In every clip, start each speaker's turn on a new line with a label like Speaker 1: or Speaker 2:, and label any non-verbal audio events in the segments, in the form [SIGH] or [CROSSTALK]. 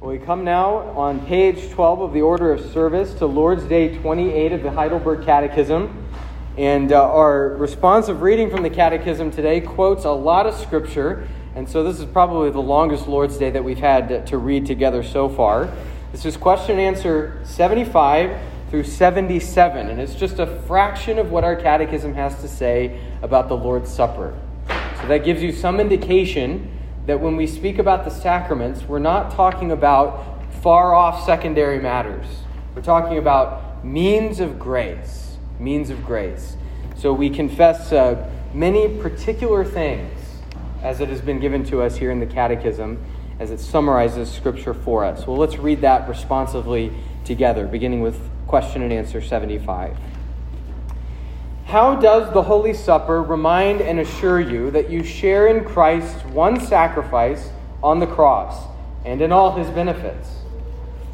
Speaker 1: Well, we come now on page 12 of the Order of Service to Lord's Day 28 of the Heidelberg Catechism. And uh, our responsive reading from the Catechism today quotes a lot of Scripture. And so this is probably the longest Lord's Day that we've had to read together so far. This is question and answer 75 through 77. And it's just a fraction of what our Catechism has to say about the Lord's Supper. So that gives you some indication that when we speak about the sacraments, we're not talking about far off secondary matters. We're talking about means of grace. Means of grace. So we confess uh, many particular things as it has been given to us here in the Catechism as it summarizes Scripture for us. Well, let's read that responsively together, beginning with question and answer 75. How does the Holy Supper remind and assure you that you share in Christ's one sacrifice on the cross and in all his benefits?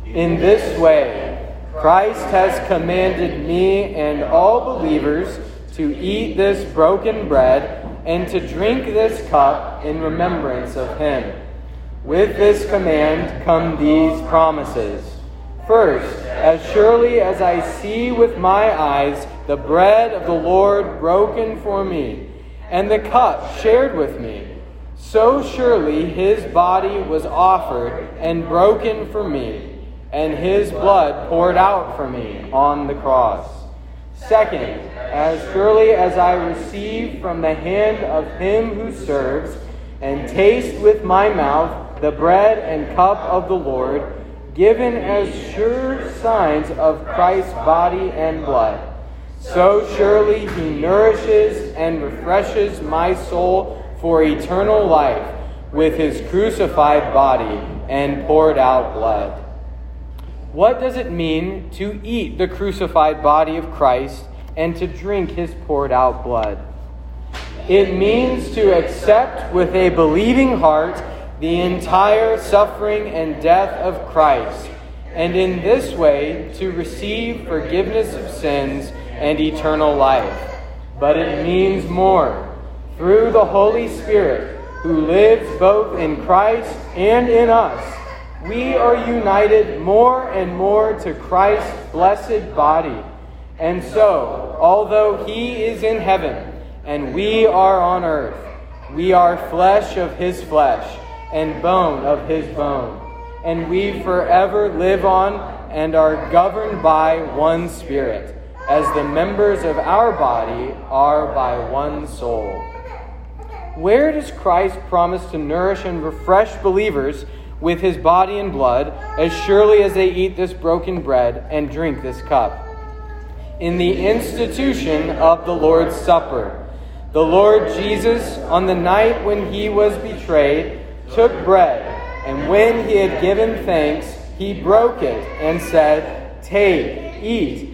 Speaker 1: In this way, Christ has commanded me and all believers to eat this broken bread and to drink this cup in remembrance of him. With this command come these promises. First, as surely as I see with my eyes the bread of the Lord broken for me, and the cup shared with me, so surely his body was offered and broken for me, and his blood poured out for me on the cross. Second, as surely as I receive from the hand of him who serves, and taste with my mouth the bread and cup of the Lord, given as sure signs of Christ's body and blood. So surely he nourishes and refreshes my soul for eternal life with his crucified body and poured out blood. What does it mean to eat the crucified body of Christ and to drink his poured out blood? It means to accept with a believing heart the entire suffering and death of Christ, and in this way to receive forgiveness of sins and eternal life. But it means more. Through the Holy Spirit, who lives both in Christ and in us, we are united more and more to Christ's blessed body. And so, although he is in heaven and we are on earth, we are flesh of his flesh and bone of his bone. And we forever live on and are governed by one Spirit, as the members of our body are by one soul. Where does Christ promise to nourish and refresh believers with his body and blood as surely as they eat this broken bread and drink this cup? In the institution of the Lord's Supper. The Lord Jesus, on the night when he was betrayed, took bread, and when he had given thanks, he broke it and said, Take, eat,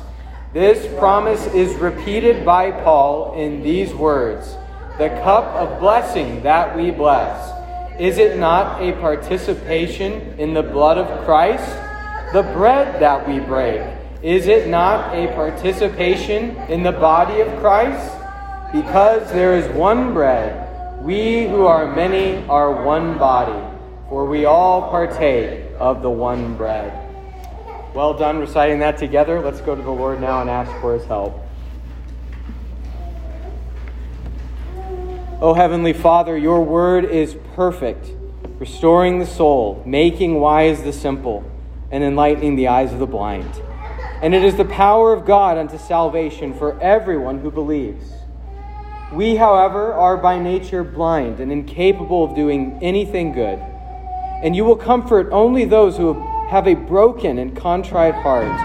Speaker 1: This promise is repeated by Paul in these words The cup of blessing that we bless. Is it not a participation in the blood of Christ? The bread that we break. Is it not a participation in the body of Christ? Because there is one bread we who are many are one body, for we all partake of the one bread. Well done reciting that together. Let's go to the Lord now and ask for his help. O Heavenly Father, your word is perfect, restoring the soul, making wise the simple, and enlightening the eyes of the blind. And it is the power of God unto salvation for everyone who believes. We, however, are by nature blind and incapable of doing anything good. And you will comfort only those who have a broken and contrite heart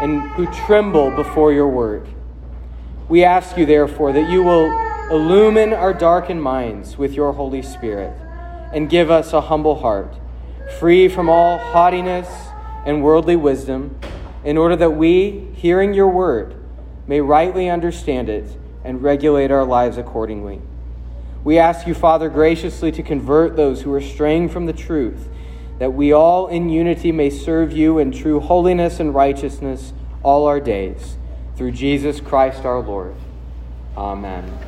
Speaker 1: and who tremble before your word. We ask you, therefore, that you will illumine our darkened minds with your Holy Spirit and give us a humble heart, free from all haughtiness and worldly wisdom, in order that we, hearing your word, may rightly understand it and regulate our lives accordingly. We ask you, Father, graciously to convert those who are straying from the truth, that we all in unity may serve you in true holiness and righteousness all our days. Through Jesus Christ our Lord. Amen.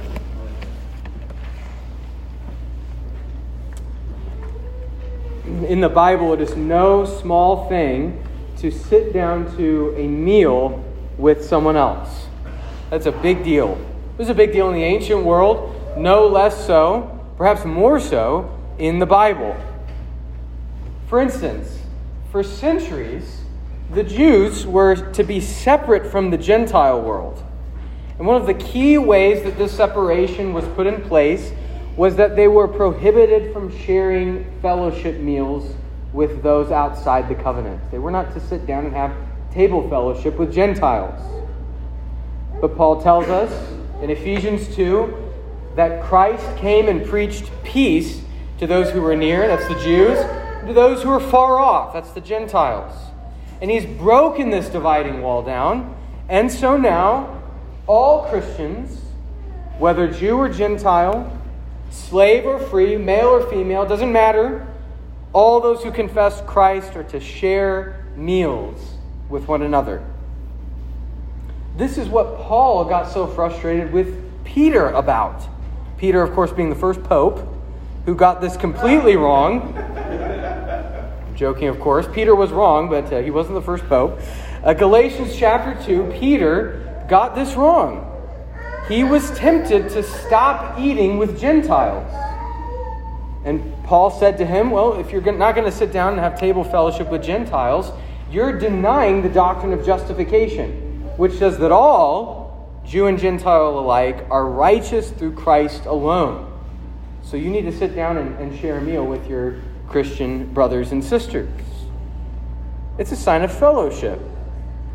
Speaker 1: In the Bible, it is no small thing to sit down to a meal with someone else. That's a big deal. It was a big deal in the ancient world, no less so, perhaps more so, in the Bible. For instance, for centuries, the Jews were to be separate from the Gentile world. And one of the key ways that this separation was put in place was that they were prohibited from sharing fellowship meals with those outside the covenant. They were not to sit down and have table fellowship with Gentiles. But Paul tells us in Ephesians 2 that Christ came and preached peace to those who were near, that's the Jews, those who are far off, that's the Gentiles. And he's broken this dividing wall down. And so now, all Christians, whether Jew or Gentile, slave or free, male or female, doesn't matter, all those who confess Christ are to share meals with one another. This is what Paul got so frustrated with Peter about. Peter, of course, being the first pope who got this completely wrong. Joking, of course. Peter was wrong, but uh, he wasn't the first pope. Uh, Galatians chapter 2, Peter got this wrong. He was tempted to stop eating with Gentiles. And Paul said to him, Well, if you're not going to sit down and have table fellowship with Gentiles, you're denying the doctrine of justification, which says that all, Jew and Gentile alike, are righteous through Christ alone. So you need to sit down and, and share a meal with your Christian brothers and sisters. It's a sign of fellowship.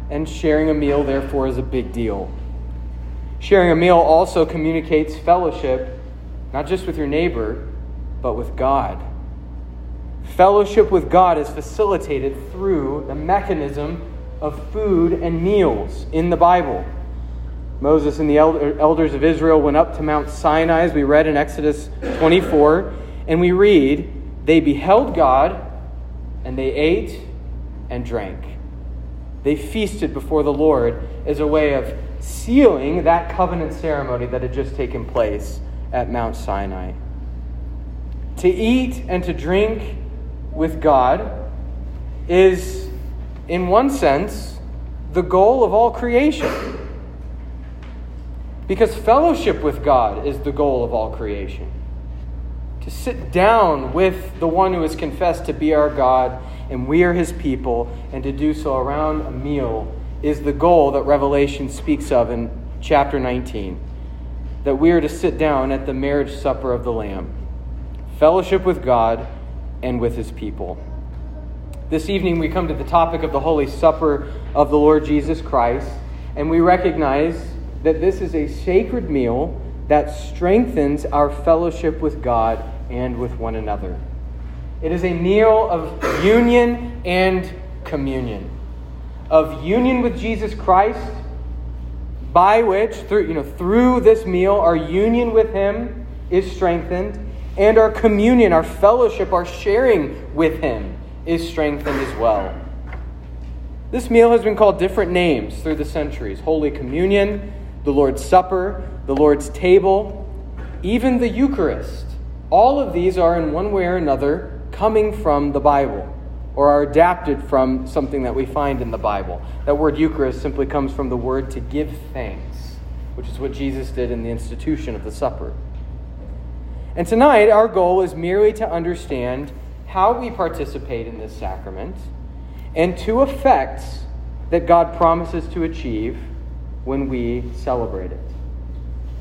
Speaker 1: And sharing a meal, therefore, is a big deal. Sharing a meal also communicates fellowship, not just with your neighbor, but with God. Fellowship with God is facilitated through the mechanism of food and meals in the Bible. Moses and the elders of Israel went up to Mount Sinai, as we read in Exodus 24, and we read, They beheld God, and they ate and drank. They feasted before the Lord as a way of sealing that covenant ceremony that had just taken place at Mount Sinai to eat and to drink with God is, in one sense, the goal of all creation. Because fellowship with God is the goal of all creation. To sit down with the one who has confessed to be our God and we are his people, and to do so around a meal is the goal that Revelation speaks of in chapter 19. That we are to sit down at the marriage supper of the Lamb fellowship with God and with his people. This evening, we come to the topic of the Holy Supper of the Lord Jesus Christ, and we recognize that this is a sacred meal that strengthens our fellowship with God and with one another. It is a meal of union and communion, of union with Jesus Christ, by which, through, you know, through this meal, our union with Him is strengthened and our communion, our fellowship, our sharing with Him is strengthened as well. This meal has been called different names through the centuries Holy Communion, the Lord's Supper, the Lord's Table, even the Eucharist. All of these are, in one way or another, coming from the Bible or are adapted from something that we find in the Bible. That word Eucharist simply comes from the word to give thanks, which is what Jesus did in the institution of the supper. And tonight, our goal is merely to understand how we participate in this sacrament and two effects that God promises to achieve when we celebrate it.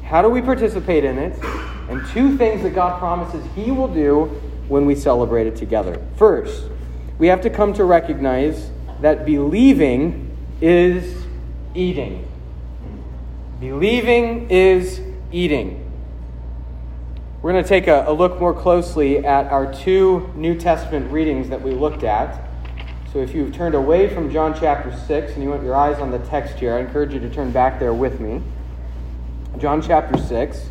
Speaker 1: How do we participate in it? And two things that God promises He will do when we celebrate it together. First, we have to come to recognize that believing is eating. Believing is eating. We're going to take a, a, look more closely at our two New Testament readings that we looked at. So if you've turned away from John chapter 6 and you want your eyes on the text here, I encourage you to turn back there with me. John chapter 6.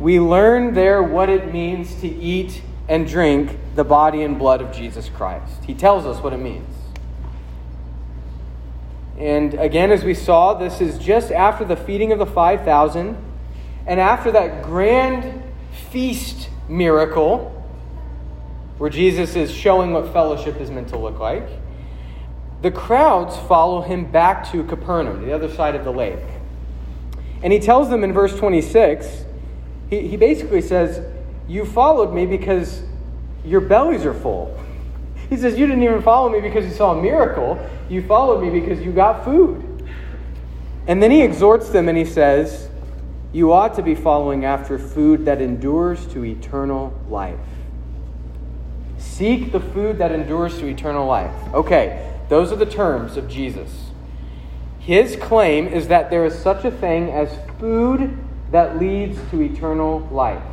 Speaker 1: We learn there what it means to eat and drink the body and blood of Jesus Christ. He tells us what it means. And again, as we saw, this is just after the feeding of the 5,000 and after that grand feast miracle where Jesus is showing what fellowship is meant to look like. The crowds follow him back to Capernaum, the other side of the lake. And he tells them in verse 26, he, he basically says, You followed me because your bellies are full. [LAUGHS] He says, You didn't even follow me because you saw a miracle. You followed me because you got food. And then he exhorts them and he says, You ought to be following after food that endures to eternal life. Seek the food that endures to eternal life. Okay, those are the terms of Jesus. His claim is that there is such a thing as food that leads to eternal life.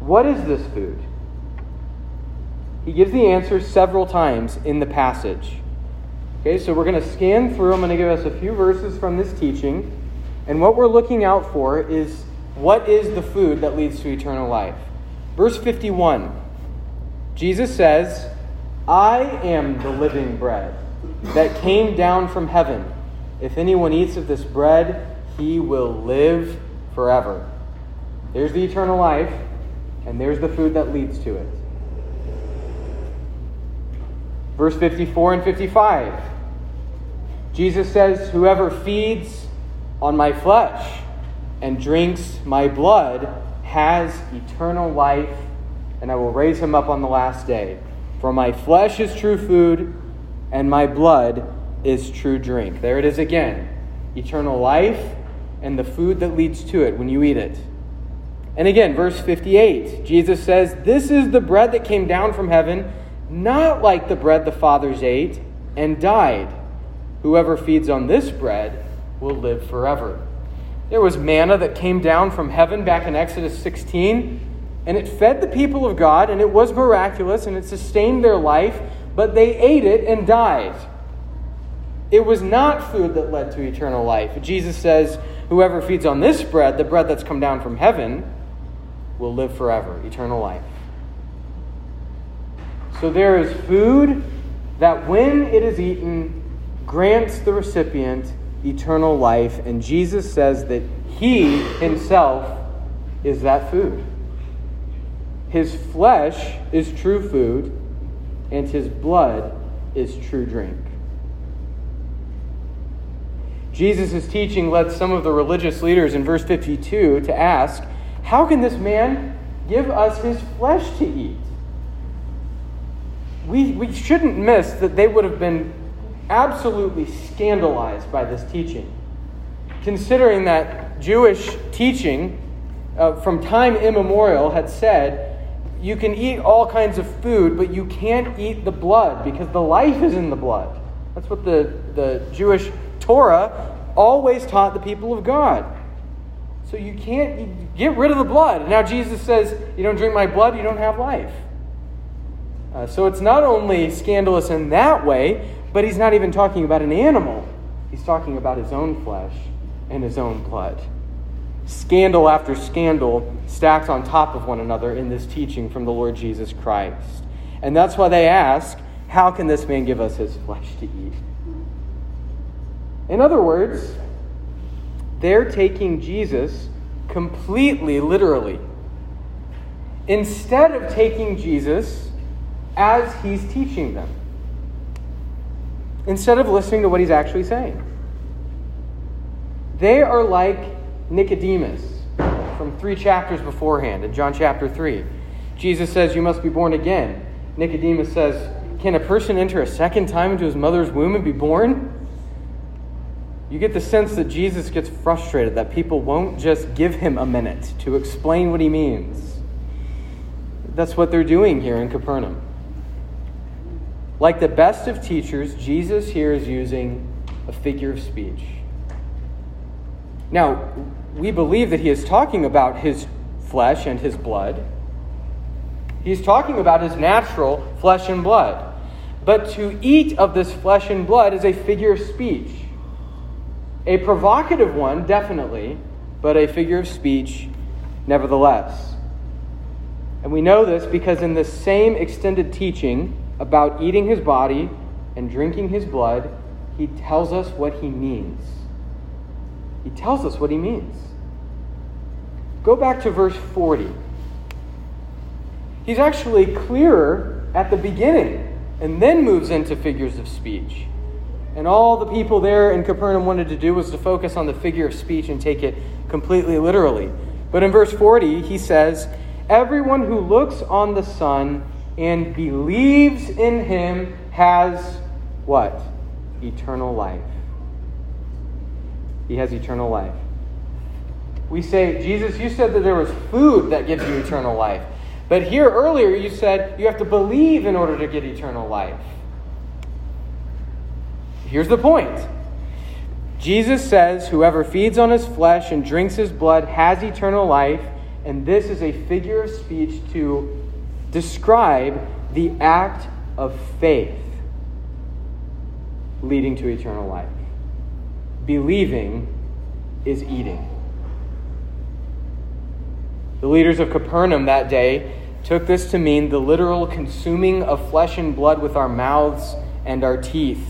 Speaker 1: What is this food? He gives the answer several times in the passage. Okay, so we're going to scan through. I'm going to give us a few verses from this teaching. And what we're looking out for is what is the food that leads to eternal life? Verse 51 Jesus says, I am the living bread that came down from heaven. If anyone eats of this bread, he will live forever. There's the eternal life, and there's the food that leads to it. Verse 54 and 55. Jesus says, Whoever feeds on my flesh and drinks my blood has eternal life, and I will raise him up on the last day. For my flesh is true food, and my blood is true drink. There it is again eternal life and the food that leads to it when you eat it. And again, verse 58, Jesus says, This is the bread that came down from heaven, not like the bread the fathers ate and died. Whoever feeds on this bread will live forever. There was manna that came down from heaven back in Exodus 16, and it fed the people of God, and it was miraculous, and it sustained their life, but they ate it and died. It was not food that led to eternal life. Jesus says, Whoever feeds on this bread, the bread that's come down from heaven, will live forever, eternal life. So there is food that, when it is eaten, grants the recipient eternal life. And Jesus says that He Himself is that food. His flesh is true food, and His blood is true drink. Jesus' teaching led some of the religious leaders in verse 52 to ask, How can this man give us his flesh to eat? We, we shouldn't miss that they would have been absolutely scandalized by this teaching, considering that Jewish teaching uh, from time immemorial had said, you can eat all kinds of food, but you can't eat the blood because the life is in the blood. That's what the, the Jewish Torah always taught the people of God. So you can't get rid of the blood. Now Jesus says, You don't drink my blood, you don't have life. Uh, so it's not only scandalous in that way, but he's not even talking about an animal. He's talking about his own flesh and his own blood. Scandal after scandal stacked on top of one another in this teaching from the Lord Jesus Christ. And that's why they ask, How can this man give us his flesh to eat? In other words, they're taking Jesus completely literally. Instead of taking Jesus as he's teaching them, instead of listening to what he's actually saying, they are like Nicodemus from three chapters beforehand in John chapter 3. Jesus says, You must be born again. Nicodemus says, Can a person enter a second time into his mother's womb and be born? you get the sense that Jesus gets frustrated that people won't just give him a minute to explain what he means. That's what they're doing here in Capernaum. Like the best of teachers, Jesus here is using a figure of speech. Now, we believe that he is talking about his flesh and his blood. He's talking about his natural flesh and blood. But to eat of this flesh and blood is a figure of speech. A provocative one, definitely, but a figure of speech nevertheless. And we know this because in the same extended teaching about eating his body and drinking his blood, he tells us what he means. He tells us what he means. Go back to verse 40. He's actually clearer at the beginning and then moves into figures of speech. And all the people there in Capernaum wanted to do was to focus on the figure of speech and take it completely literally. But in verse 40, he says, Everyone who looks on the Son and believes in him has what? Eternal life. He has eternal life. We say, Jesus, you said that there was food that gives you eternal life. But here earlier you said you have to believe in order to get eternal life. Here's the point Jesus says, Whoever feeds on his flesh and drinks his blood has eternal life, and this is a figure of speech to describe the act of faith leading to eternal life. Believing is eating. The leaders of Capernaum that day took this to mean the literal consuming of flesh and blood with our mouths and our teeth.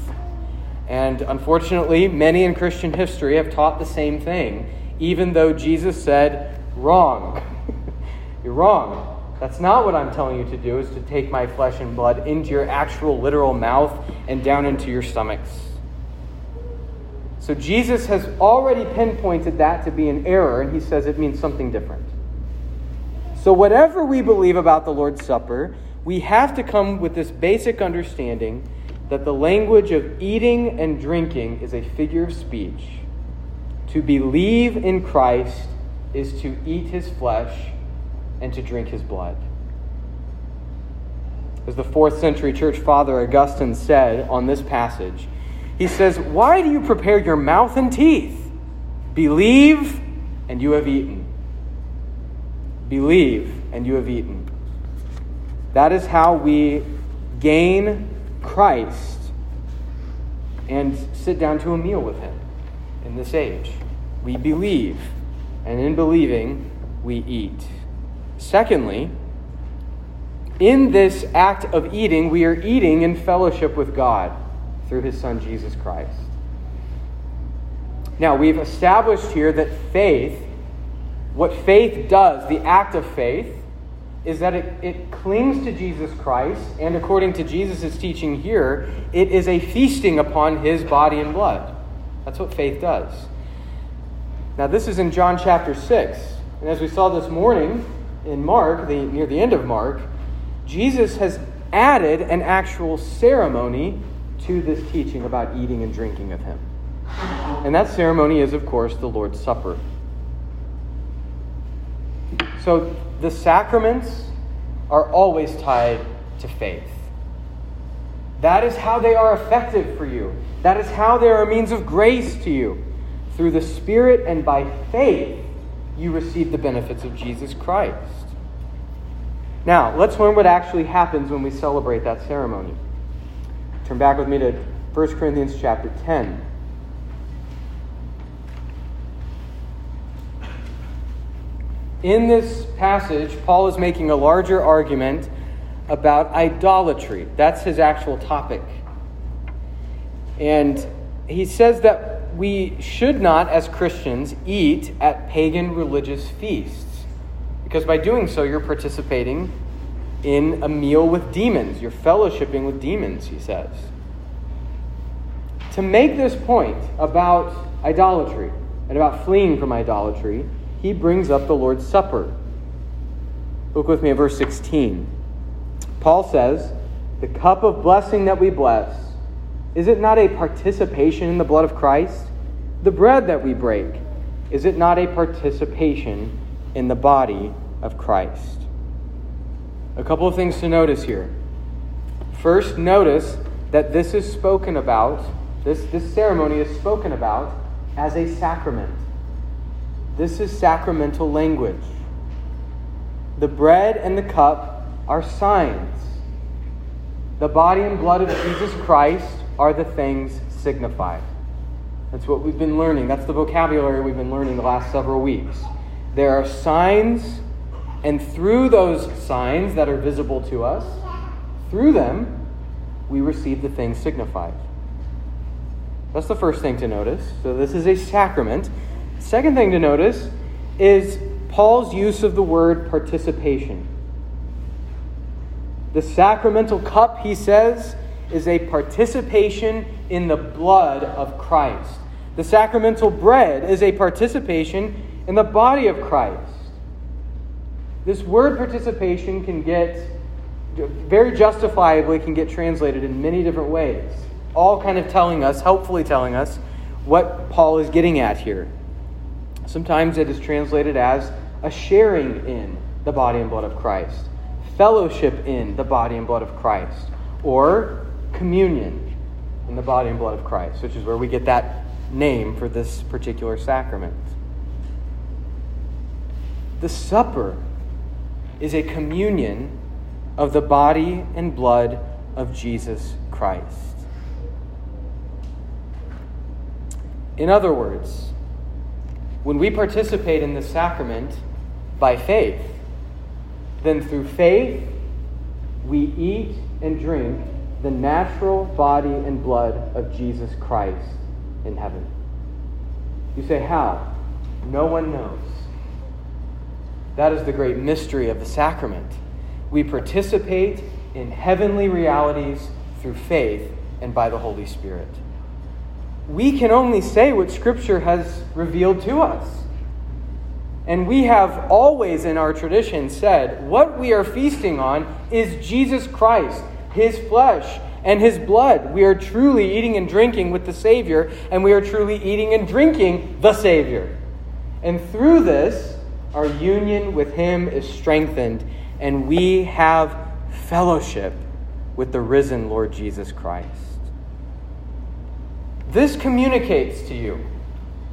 Speaker 1: And unfortunately, many in Christian history have taught the same thing, even though Jesus said, Wrong. [LAUGHS] You're wrong. That's not what I'm telling you to do, is to take my flesh and blood into your actual literal mouth and down into your stomachs. So Jesus has already pinpointed that to be an error, and he says it means something different. So, whatever we believe about the Lord's Supper, we have to come with this basic understanding that the language of eating and drinking is a figure of speech. To believe in Christ is to eat his flesh and to drink his blood. As the fourth century church father Augustine said on this passage, he says, Why do you prepare your mouth and teeth? Believe, and you have eaten. Believe, and you have eaten. That is how we gain Christ and sit down to a meal with Him in this age. We believe, and in believing, we eat. Secondly, in this act of eating, we are eating in fellowship with God through His Son, Jesus Christ. Now, we've established here that faith what faith does, the act of faith, is that it, it clings to Jesus Christ, and according to Jesus' teaching here, it is a feasting upon his body and blood. That's what faith does. Now, this is in John chapter 6. And as we saw this morning in Mark, the, near the end of Mark, Jesus has added an actual ceremony to this teaching about eating and drinking of him. And that ceremony is, of course, the Lord's Supper. So the sacraments are always tied to faith. That is how they are effective for you. That is how they are a means of grace to you. Through the Spirit and by faith, you receive the benefits of Jesus Christ. Now, let's learn what actually happens when we celebrate that ceremony. Turn back with me to 1 Corinthians chapter 10. In this passage, Paul is making a larger argument about idolatry. That's his actual topic. And he says that we should not, as Christians, eat at pagan religious feasts. Because by doing so, you're participating in a meal with demons. You're fellowshipping with demons, he says. To make this point about idolatry and about fleeing from idolatry, he brings up the Lord's Supper. Look with me at verse 16. Paul says, The cup of blessing that we bless, is it not a participation in the blood of Christ? The bread that we break, is it not a participation in the body of Christ? A couple of things to notice here. First, notice that this is spoken about, this, this ceremony is spoken about as a sacrament. This is sacramental language. the bread and the cup are signs. The body and blood of Jesus Christ are the things signified. That's what we've been learning. That's the vocabulary we've been learning the last several weeks. There are signs, and through those signs that are visible to us, through them, we receive the things signified. That's the first thing to notice. So, this is a sacrament. Second thing to notice is Paul's use of the word participation. The sacramental cup, he says, is a participation in the blood of Christ. The sacramental bread is a participation in the body of Christ. This word participation can get, very justifiably, can get translated in many different ways, all kind of telling us, helpfully telling us, what Paul is getting at here. Sometimes it is translated as a sharing in the body and blood of Christ, fellowship in the body and blood of Christ, or communion in the body and blood of Christ, which is where we get that name for this particular sacrament. The supper is a communion of the body and blood of Jesus Christ. In other words, when we participate in the sacrament by faith, then through faith we eat and drink the natural body and blood of Jesus Christ in heaven. You say, How? No one knows. That is the great mystery of the sacrament. We participate in heavenly realities through faith and by the Holy Spirit we can only say what Scripture has revealed to us. And we have always in our tradition said what we are feasting on is Jesus Christ, His flesh, and His blood. We are truly eating and drinking with the Savior, and we are truly eating and drinking the Savior. And through this, our union with Him is strengthened, and we have fellowship with the risen Lord Jesus Christ. This communicates to you.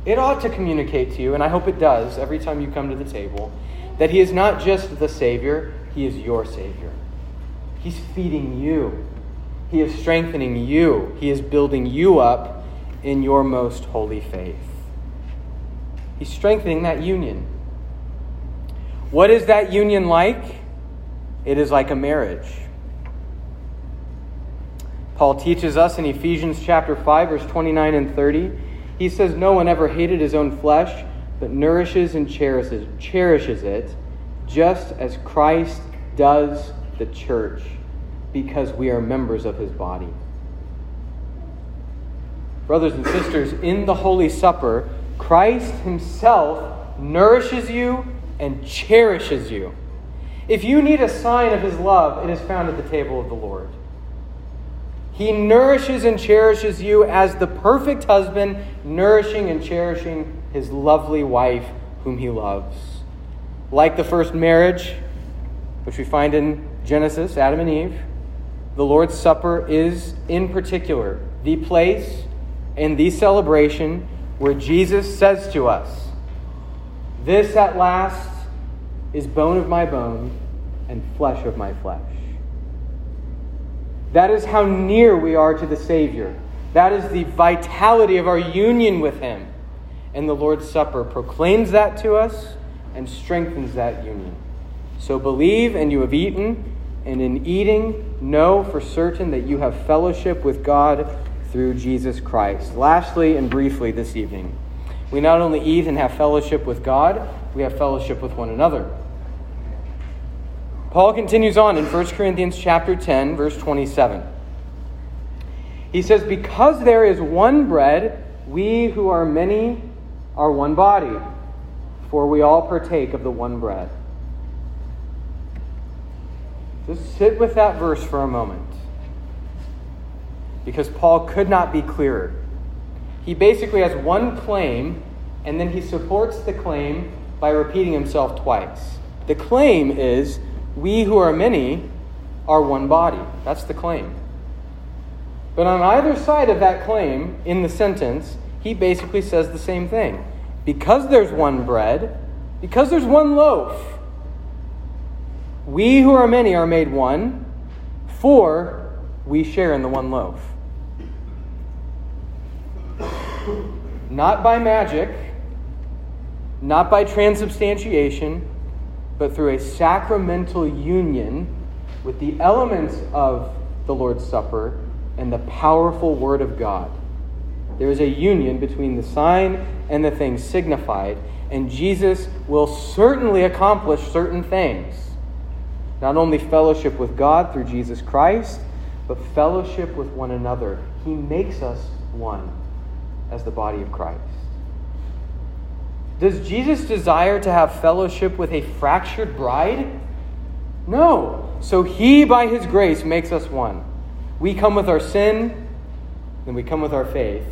Speaker 1: It ought to communicate to you, and I hope it does every time you come to the table, that He is not just the Savior, He is your Savior. He's feeding you, He is strengthening you, He is building you up in your most holy faith. He's strengthening that union. What is that union like? It is like a marriage. Paul teaches us in Ephesians chapter 5 verse 29 and 30. He says no one ever hated his own flesh, but nourishes and cherishes cherishes it, just as Christ does the church, because we are members of his body. Brothers and sisters, in the Holy Supper, Christ himself nourishes you and cherishes you. If you need a sign of his love, it is found at the table of the Lord. He nourishes and cherishes you as the perfect husband, nourishing and cherishing his lovely wife, whom he loves. Like the first marriage, which we find in Genesis, Adam and Eve, the Lord's Supper is, in particular, the place and the celebration where Jesus says to us, This at last is bone of my bone and flesh of my flesh. That is how near we are to the Savior. That is the vitality of our union with Him. And the Lord's Supper proclaims that to us and strengthens that union. So believe, and you have eaten, and in eating, know for certain that you have fellowship with God through Jesus Christ. Lastly, and briefly this evening, we not only eat and have fellowship with God, we have fellowship with one another. Paul continues on in 1 Corinthians chapter 10 verse 27. He says because there is one bread we who are many are one body for we all partake of the one bread. Just sit with that verse for a moment. Because Paul could not be clearer. He basically has one claim and then he supports the claim by repeating himself twice. The claim is we who are many are one body. That's the claim. But on either side of that claim, in the sentence, he basically says the same thing. Because there's one bread, because there's one loaf, we who are many are made one, for we share in the one loaf. Not by magic, not by transubstantiation, but through a sacramental union with the elements of the Lord's Supper and the powerful Word of God. There is a union between the sign and the thing signified, and Jesus will certainly accomplish certain things. Not only fellowship with God through Jesus Christ, but fellowship with one another. He makes us one as the body of Christ. Does Jesus desire to have fellowship with a fractured bride? No. So he, by his grace, makes us one. We come with our sin, then we come with our faith,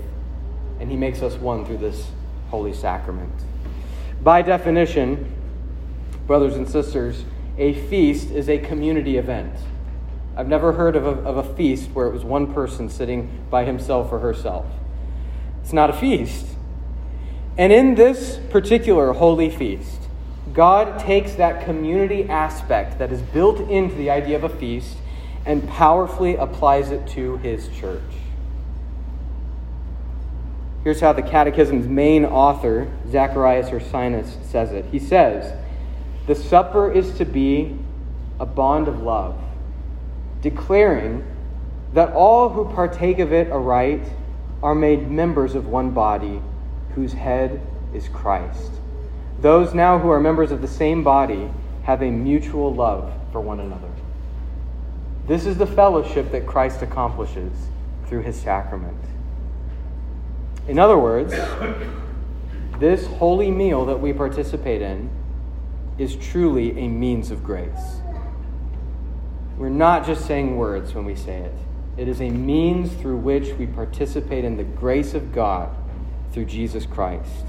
Speaker 1: and he makes us one through this holy sacrament. By definition, brothers and sisters, a feast is a community event. I've never heard of a, of a feast where it was one person sitting by himself or herself. It's not a feast. And in this particular holy feast, God takes that community aspect that is built into the idea of a feast and powerfully applies it to his church. Here's how the Catechism's main author, Zacharias Ursinus, says it. He says, The supper is to be a bond of love, declaring that all who partake of it aright are made members of one body, whose head is Christ. Those now who are members of the same body have a mutual love for one another. This is the fellowship that Christ accomplishes through his sacrament. In other words, this holy meal that we participate in is truly a means of grace. We're not just saying words when we say it, it is a means through which we participate in the grace of God through Jesus Christ.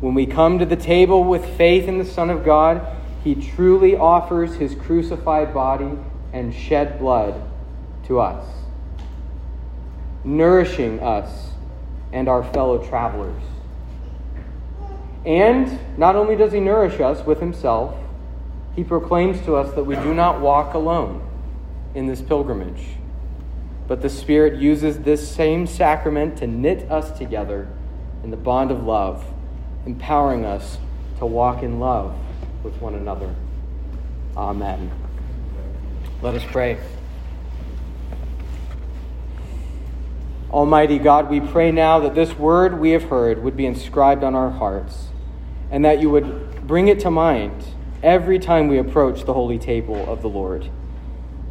Speaker 1: When we come to the table with faith in the Son of God, he truly offers his crucified body and shed blood to us, nourishing us and our fellow travelers. And not only does he nourish us with himself, he proclaims to us that we do not walk alone in this pilgrimage, but the Spirit uses this same sacrament to knit us together in the bond of love empowering us to walk in love with one another. Amen. Let us pray. Almighty God, we pray now that this word we have heard would be inscribed on our hearts and that you would bring it to mind every time we approach the holy table of the Lord.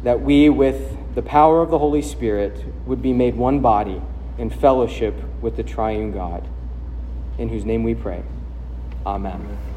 Speaker 1: That we, with the power of the Holy Spirit, would be made one body in fellowship with the triune God in whose name we pray. Amen.